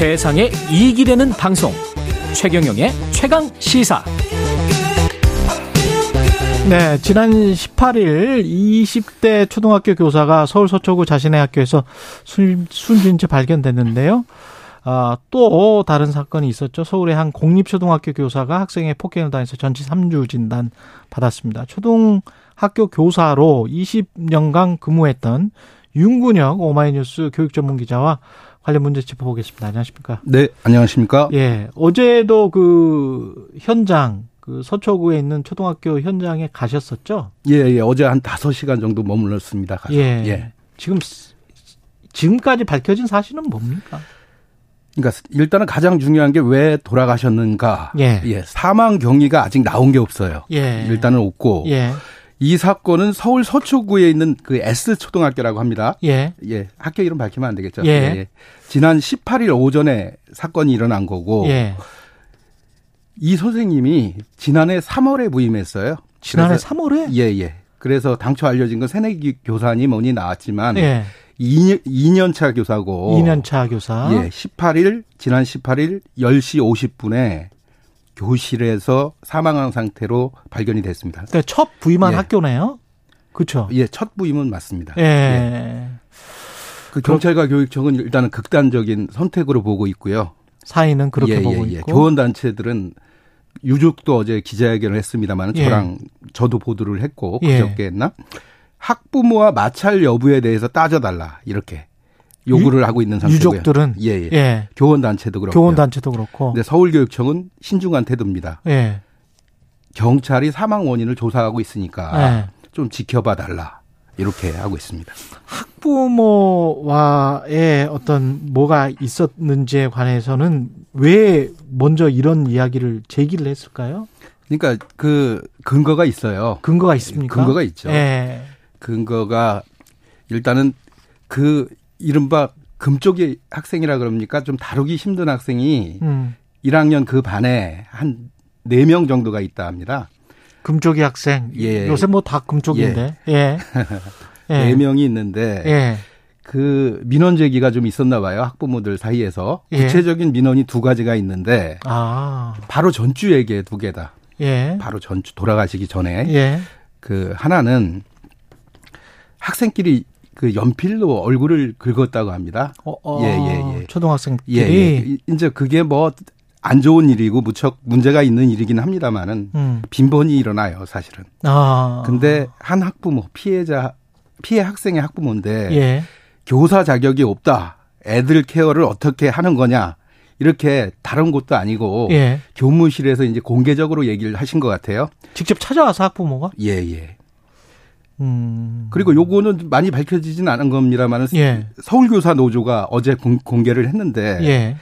세상에 이익이 되는 방송 최경영의 최강 시사 네, 지난 18일 20대 초등학교 교사가 서울 서초구 자신의 학교에서 숨, 숨진 채 발견됐는데요. 아, 또 다른 사건이 있었죠. 서울의 한 공립초등학교 교사가 학생의 폭행을 당해서 전치 3주 진단 받았습니다. 초등학교 교사로 20년간 근무했던 윤군혁 오마이뉴스 교육 전문 기자와 관련 문제 짚어보겠습니다. 안녕하십니까? 네, 안녕하십니까? 예, 어제도 그 현장 그 서초구에 있는 초등학교 현장에 가셨었죠? 예, 예. 어제 한 5시간 정도 머물렀습니다. 가서. 예. 예. 지금 지금까지 밝혀진 사실은 뭡니까? 그러니까 일단은 가장 중요한 게 왜 돌아가셨는가. 예. 예. 사망 경위가 아직 나온 게 없어요. 예. 일단은 없고. 예. 이 사건은 서울 서초구에 있는 그 S 초등학교라고 합니다. 예. 예. 학교 이름 밝히면 안 되겠죠. 예. 예. 지난 18일 오전에 사건이 일어난 거고. 예. 이 선생님이 지난해 3월에 부임했어요. 지난해 3월에? 예, 예. 그래서 당초 알려진 건 새내기 교사니 뭐니 나왔지만 예. 2년, 2년 차 교사고 2년 차 교사. 예, 18일 지난 18일 10시 50분에 교실에서 사망한 상태로 발견이 됐습니다. 그러니까 첫 부임한 예. 학교네요. 그렇죠. 예, 첫 부임은 맞습니다. 예. 예. 그 경찰과 교육청은 일단은 극단적인 선택으로 보고 있고요. 사인은 그렇게 예, 보고 예, 예. 있고 교원 단체들은 유족도 어제 기자회견을 했습니다만 예. 저랑 저도 보도를 했고 예. 그저께 했나 학부모와 마찰 여부에 대해서 따져달라 이렇게 요구를 유, 하고 있는 상태고요. 유족들은 예, 예. 예. 교원 단체도 그렇고 교원 단체도 그렇고. 근데 서울교육청은 신중한 태도입니다. 예. 경찰이 사망 원인을 조사하고 있으니까 예. 좀 지켜봐 달라. 이렇게 하고 있습니다. 학부모와의 어떤 뭐가 있었는지에 관해서는 왜 먼저 이런 이야기를 제기를 했을까요? 그러니까 그 근거가 있어요. 근거가 있습니까? 근거가 있죠. 네. 근거가 일단은 그 이른바 금쪽이 학생이라 그럽니까? 좀 다루기 힘든 학생이 음. 1학년 그 반에 한 4명 정도가 있다 합니다. 금쪽이 학생. 예. 요새 뭐 다 금쪽인데. 예. 예. 네 명이 있는데 예. 그 민원 제기가 좀 있었나 봐요. 학부모들 사이에서. 예. 구체적인 민원이 두 가지가 있는데 아. 바로 전주에게 두 개다. 예. 바로 전주 돌아가시기 전에 예. 그 하나는 학생끼리 그 연필로 얼굴을 긁었다고 합니다. 어, 어, 예, 예, 예. 초등학생끼리. 예, 예. 이제 그게 뭐 안 좋은 일이고 무척 문제가 있는 일이긴 합니다만은 음. 빈번히 일어나요, 사실은. 아. 근데 한 학부모 피해자 피해 학생의 학부모인데 예. 교사 자격이 없다. 애들 케어를 어떻게 하는 거냐. 이렇게 다른 곳도 아니고 예. 교무실에서 이제 공개적으로 얘기를 하신 것 같아요. 직접 찾아와서 학부모가? 예, 예. 음. 그리고 요거는 많이 밝혀지진 않은 겁니다만 예. 서울교사 노조가 어제 공개를 했는데 예.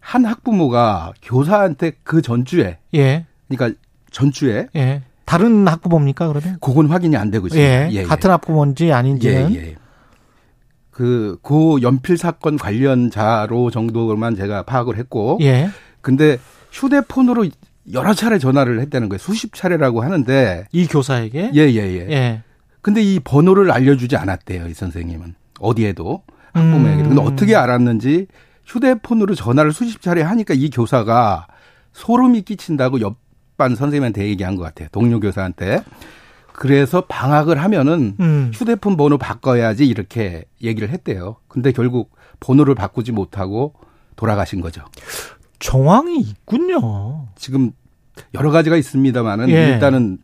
한 학부모가 교사한테 그 전주에 예. 그러니까 전주에 예. 다른 학부모입니까 그러면? 그건 확인이 안 되고 있습니다. 예, 예, 예. 같은 학부모인지 아닌지는. 그, 고 연필 사건 관련자로 정도만 제가 파악을 했고. 예. 근데 휴대폰으로 여러 차례 전화를 했다는 거예요. 수십 차례라고 하는데. 이 교사에게? 예, 예, 예. 예. 근데 이 번호를 알려주지 않았대요. 이 선생님은. 어디에도. 학부모에게. 음. 근데 어떻게 알았는지 휴대폰으로 전화를 수십 차례 하니까 이 교사가 소름이 끼친다고 옆반 선생님한테 얘기한 것 같아요. 동료 교사한테. 그래서 방학을 하면은 음. 휴대폰 번호 바꿔야지 이렇게 얘기를 했대요. 근데 결국 번호를 바꾸지 못하고 돌아가신 거죠. 정황이 있군요. 지금 여러 가지가 있습니다만은 예. 일단은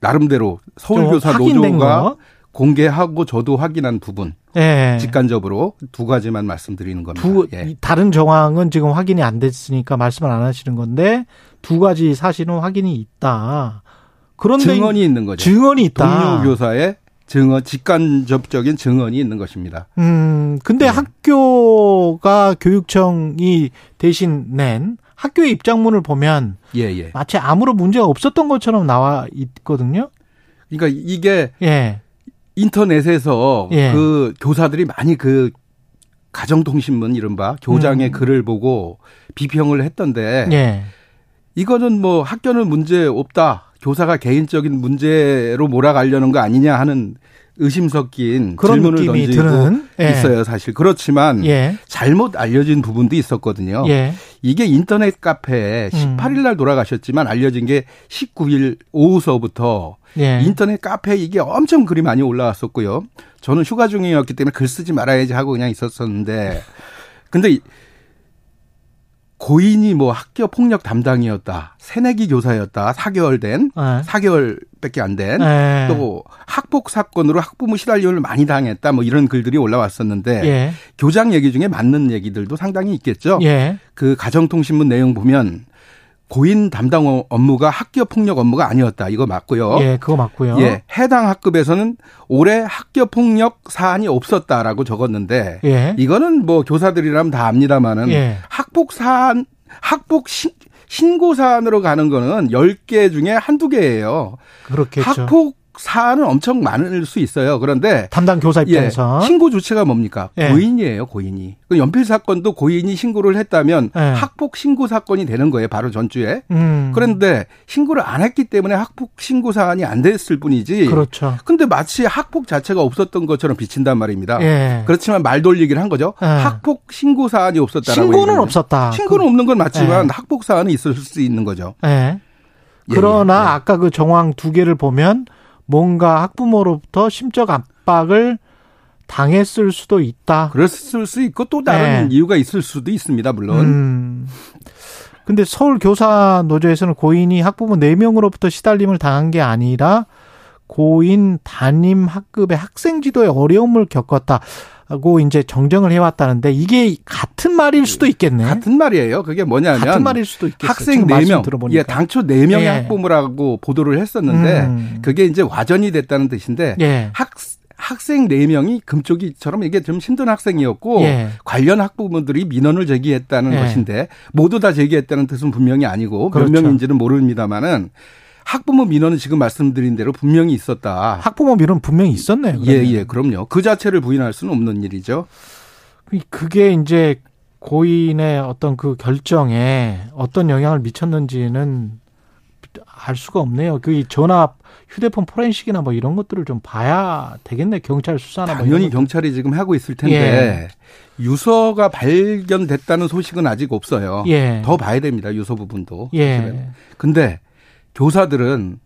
나름대로 서울교사 노조가 공개하고 저도 확인한 부분. 예. 직관적으로 두 가지만 말씀드리는 겁니다. 두, 예. 다른 정황은 지금 확인이 안 됐으니까 말씀을 안 하시는 건데 두 가지 사실은 확인이 있다. 그런데 증언이 있는 거죠. 증언이 있다. 동료 교사의 증언, 직간접적인 증언이 있는 것입니다. 음, 근데 네. 학교가 교육청이 대신 낸 학교의 입장문을 보면 예, 예. 마치 아무런 문제가 없었던 것처럼 나와 있거든요. 그러니까 이게 예. 인터넷에서 예. 그 교사들이 많이 그 가정통신문 이른바 교장의 음. 글을 보고 비평을 했던데 예. 이거는 뭐 학교는 문제 없다. 교사가 개인적인 문제로 몰아가려는 거 아니냐 하는 의심 섞인 그런 질문을 던지고 드는 예. 있어요, 사실. 그렇지만 예. 잘못 알려진 부분도 있었거든요. 예. 이게 인터넷 카페에 음. 18일 날 돌아가셨지만 알려진 게 19일 오후서부터 예. 인터넷 카페에 이게 엄청 글이 많이 올라왔었고요. 저는 휴가 중이었기 때문에 글 쓰지 말아야지 하고 그냥 있었었는데 근데 이- 고인이 뭐 학교 폭력 담당이었다. 새내기 교사였다. 4개월 된. 예. 4개월밖에 안 된. 예. 또 학폭 사건으로 학부모 시달림을 많이 당했다. 뭐 이런 글들이 올라왔었는데 예. 교장 얘기 중에 맞는 얘기들도 상당히 있겠죠. 예. 그 가정통신문 내용 보면 고인 담당 어, 업무가 학교 폭력 업무가 아니었다. 이거 맞고요. 예, 그거 맞고요. 예, 해당 학급에서는 올해 학교 폭력 사안이 없었다라고 적었는데 예. 이거는 뭐 교사들이라면 다 압니다마는 예. 학폭 사안 학폭 신, 신고 사안으로 가는 거는 10개 중에 한두 개예요. 그렇겠죠. 학폭 사안은 엄청 많을 수 있어요. 그런데 담당 교사 예, 입장에서 신고 주체가 뭡니까? 예. 고인이에요, 고인이. 그 연필 사건도 고인이 신고를 했다면 예. 학폭 신고 사건이 되는 거예요, 바로 전주에. 음. 그런데 신고를 안 했기 때문에 학폭 신고 사안이 안 됐을 뿐이지. 그렇죠. 근데 마치 학폭 자체가 없었던 것처럼 비친단 말입니다. 예. 그렇지만 말 돌리기를 한 거죠. 예. 학폭 신고 사안이 없었다라고. 신고는 없었다. 신고는 없는 건 맞지만 예. 학폭 사안이 있을 수 있는 거죠. 예. 예, 그러나 예, 예. 아까 그 정황 두 개를 보면 뭔가 학부모로부터 심적 압박을 당했을 수도 있다. 그랬을 수 있고 또 다른 예. 이유가 있을 수도 있습니다. 물론. 음. 근데 서울 교사 노조에서는 고인이 학부모 4명으로부터 시달림을 당한 게 아니라 고인 담임 학급의 학생 지도에 어려움을 겪었다고 이제 정정을 해왔다는데 이게 같은 말일 수도 있겠네. 같은 말이에요. 그게 뭐냐면 같은 말일 수도 있겠어요. 학생 4명. 들어보니까. 예, 당초 4명의 예. 학부모라고 보도를 했었는데 음. 그게 이제 와전이 됐다는 뜻인데 예. 학 학생 4명이 금쪽이처럼 이게 좀 힘든 학생이었고 예. 관련 학부모들이 민원을 제기했다는 예. 것인데 모두 다 제기했다는 뜻은 분명히 아니고 그렇죠. 몇 명인지는 모릅니다만은 학부모 민원은 지금 말씀드린 대로 분명히 있었다. 학부모 밀은 분명히 있었네요. 예, 그러면. 예, 그럼요. 그 자체를 부인할 수는 없는 일이죠. 그게 이제 고인의 어떤 그 결정에 어떤 영향을 미쳤는지는 알 수가 없네요. 그 전압 휴대폰 포렌식이나 뭐 이런 것들을 좀 봐야 되겠네. 경찰 수사나 뭐 당연히 것들. 경찰이 지금 하고 있을 텐데 유서가 발견됐다는 소식은 아직 없어요. 예. 더 봐야 됩니다. 유서 부분도. 예. 근데 교사들은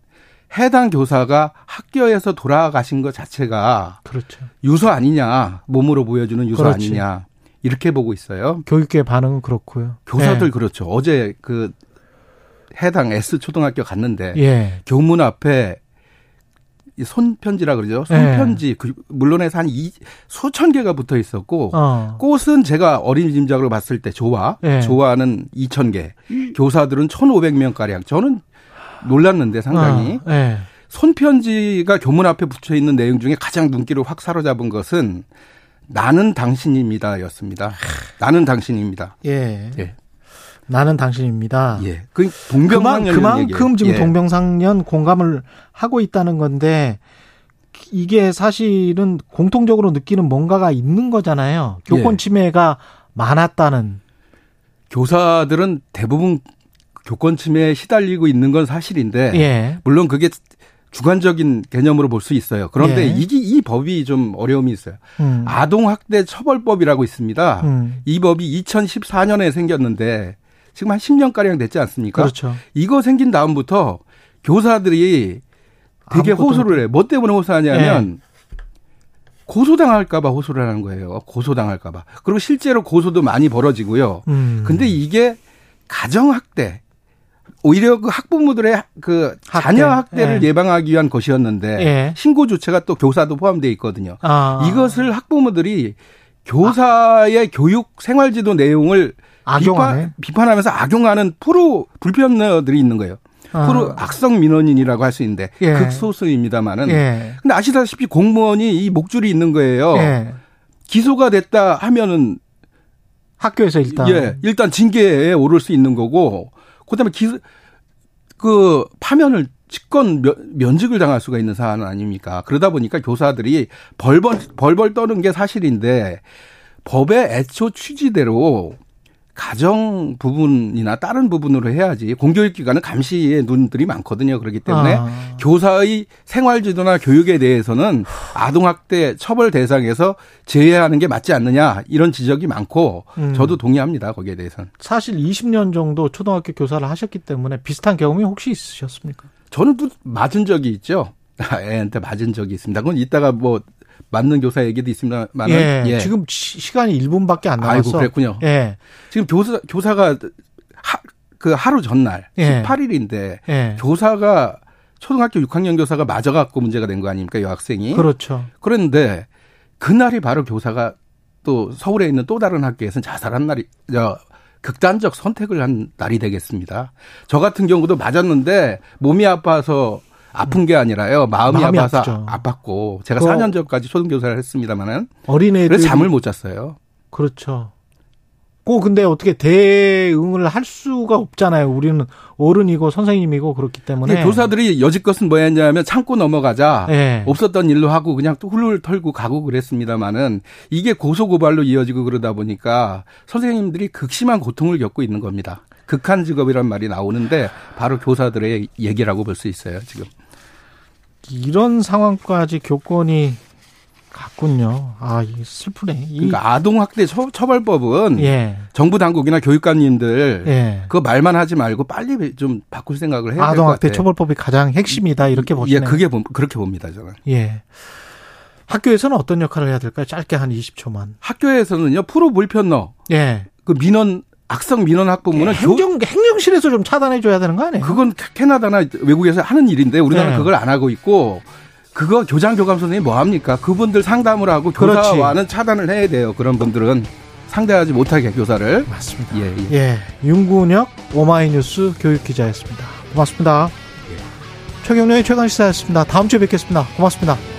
해당 교사가 학교에서 돌아가신 것 자체가 그렇죠. 유서 아니냐, 몸으로 보여주는 유서 그렇지. 아니냐 이렇게 보고 있어요. 교육계 반응은 그렇고요. 교사들 예. 그렇죠. 어제 그 해당 S 초등학교 갔는데 예. 교문 앞에 이 손편지라 그러죠. 예. 손편지 그 물론에서 한 이, 수천 개가 붙어 있었고 어. 꽃은 제가 어린이집장으로 봤을 때 좋아 예. 좋아는 2천 개 교사들은 1,500명 가량 저는 놀랐는데 상당히 어. 예. 손편지가 교문 앞에 붙여 있는 내용 중에 가장 눈길을 확 사로잡은 것은 나는 당신입니다였습니다. 나는 당신입니다. 예. 예. 나는 당신입니다. 예. 그 그만, 동병상련 그만 큼 지금 예. 동병상련 공감을 하고 있다는 건데 이게 사실은 공통적으로 느끼는 뭔가가 있는 거잖아요. 교권 예. 침해가 많았다는. 교사들은 대부분 교권 침해에 시달리고 있는 건 사실인데 예. 물론 그게 주관적인 개념으로 볼 수 있어요. 그런데 예. 이게 이 법이 좀 어려움이 있어요. 음. 아동학대 처벌법이라고 있습니다. 음. 이 법이 2014년에 생겼는데 지금 한 10년 가량 됐지 않습니까? 그렇죠. 이거 생긴 다음부터 교사들이 되게 호소를 해. 뭐 때문에 호소하냐면 고소당할까봐 호소를 하는 거예요. 고소당할까봐. 그리고 실제로 고소도 많이 벌어지고요. 음. 근데 이게 가정학대, 오히려 그 학부모들의 그 학대. 자녀 학대를 예. 예방하기 위한 것이었는데 예. 신고 조치가 또 교사도 포함되어 있거든요. 아. 이것을 학부모들이 교사의 교육 생활지도 내용을 악용하네. 비판, 하면서 악용하는 프로 불편녀들이 있는 거예요. 아. 프로 악성 민원인이라고 할 수 있는데 예. 극소수입니다만은. 예. 근데 아시다시피 공무원이 이 목줄이 있는 거예요. 예. 기소가 됐다 하면은 학교에서 일단 예, 일단 징계에 오를 수 있는 거고, 그다음에 기, 그 파면을 직권 면, 면직을 당할 수가 있는 사안 아닙니까? 그러다 보니까 교사들이 벌벌 벌벌 떠는 게 사실인데 법의 애초 취지대로 가정 부분이나 다른 부분으로 해야지 공교육 기관은 감시의 눈들이 많거든요. 그렇기 때문에 아. 교사의 생활 지도나 교육에 대해서는 아동 학대 처벌 대상에서 제외하는 게 맞지 않느냐 이런 지적이 많고 음. 저도 동의합니다. 거기에 대해서는. 사실 20년 정도 초등학교 교사를 하셨기 때문에 비슷한 경험이 혹시 있으셨습니까? 저는 또 맞은 적이 있죠. 애한테 맞은 적이 있습니다. 그건 이따가 뭐 맞는 교사 얘기도 있습니다만은 예, 예. 지금 시- 시간이 1분밖에 안 남았어. 아이고 그랬군요. 예. 지금 교사 교사가 하, 그 하루 전날 예. 18일인데 예. 교사가 초등학교 6학년 교사가 맞아 갖고 문제가 된 거 아닙니까 여학생이? 그렇죠. 그런데 그날이 바로 교사가 또 서울에 있는 또 다른 학교에서는 자살한 날이 저 극단적 선택을 한 날이 되겠습니다. 저 같은 경우도 맞았는데 몸이 아파서 아픈 게 아니라요. 마음이, 마음이 아파서 아프죠. 아팠고 제가 그 4년 전까지 초등교사를 했습니다만은 어린애들 그래서 잠을 못 잤어요. 그렇죠. 그 근데 어떻게 대응을 할 수가 없잖아요. 우리는 어른이고 선생님이고 그렇기 때문에 교사들이 여지껏은 뭐였냐면 참고 넘어가자 예. 없었던 일로 하고 그냥 또 훌훌 털고 가고 그랬습니다마는 이게 고소고발로 이어지고 그러다 보니까 선생님들이 극심한 고통을 겪고 있는 겁니다. 극한 직업이란 말이 나오는데 바로 교사들의 얘기라고 볼 수 있어요 지금. 이런 상황까지 교권이 갔군요. 아, 이 슬프네. 이, 그러니까 아동학대 처, 처벌법은 예. 정부 당국이나 교육관님들 예. 그거 말만 하지 말고 빨리 좀 바꿀 생각을 해야 될것 아동학대 같아요. 처벌법이 가장 핵심이다 이렇게 예, 보시네요. 그게 보- 그렇게 봅니다 저는. 예. 학교에서는 어떤 역할을 해야 될까요? 짧게 한 20초만. 학교에서는요 프로 불편너 예. 그 민원 악성 민원 학부모는 교, 행정 행정실에서 좀 차단해 줘야 되는 거 아니에요? 그건 캐나다나 외국에서 하는 일인데 우리나라는 네. 그걸 안 하고 있고 그거 교장 교감 선생님이 뭐 합니까? 그분들 상담을 하고 그렇지. 교사와는 차단을 해야 돼요. 그런 분들은 상대하지 못하게 교사를 맞습니다. 예, 예. 예. 윤군혁 오마이뉴스 교육 기자였습니다. 고맙습니다. 최경련의 최강 시사였습니다. 다음 주에 뵙겠습니다. 고맙습니다.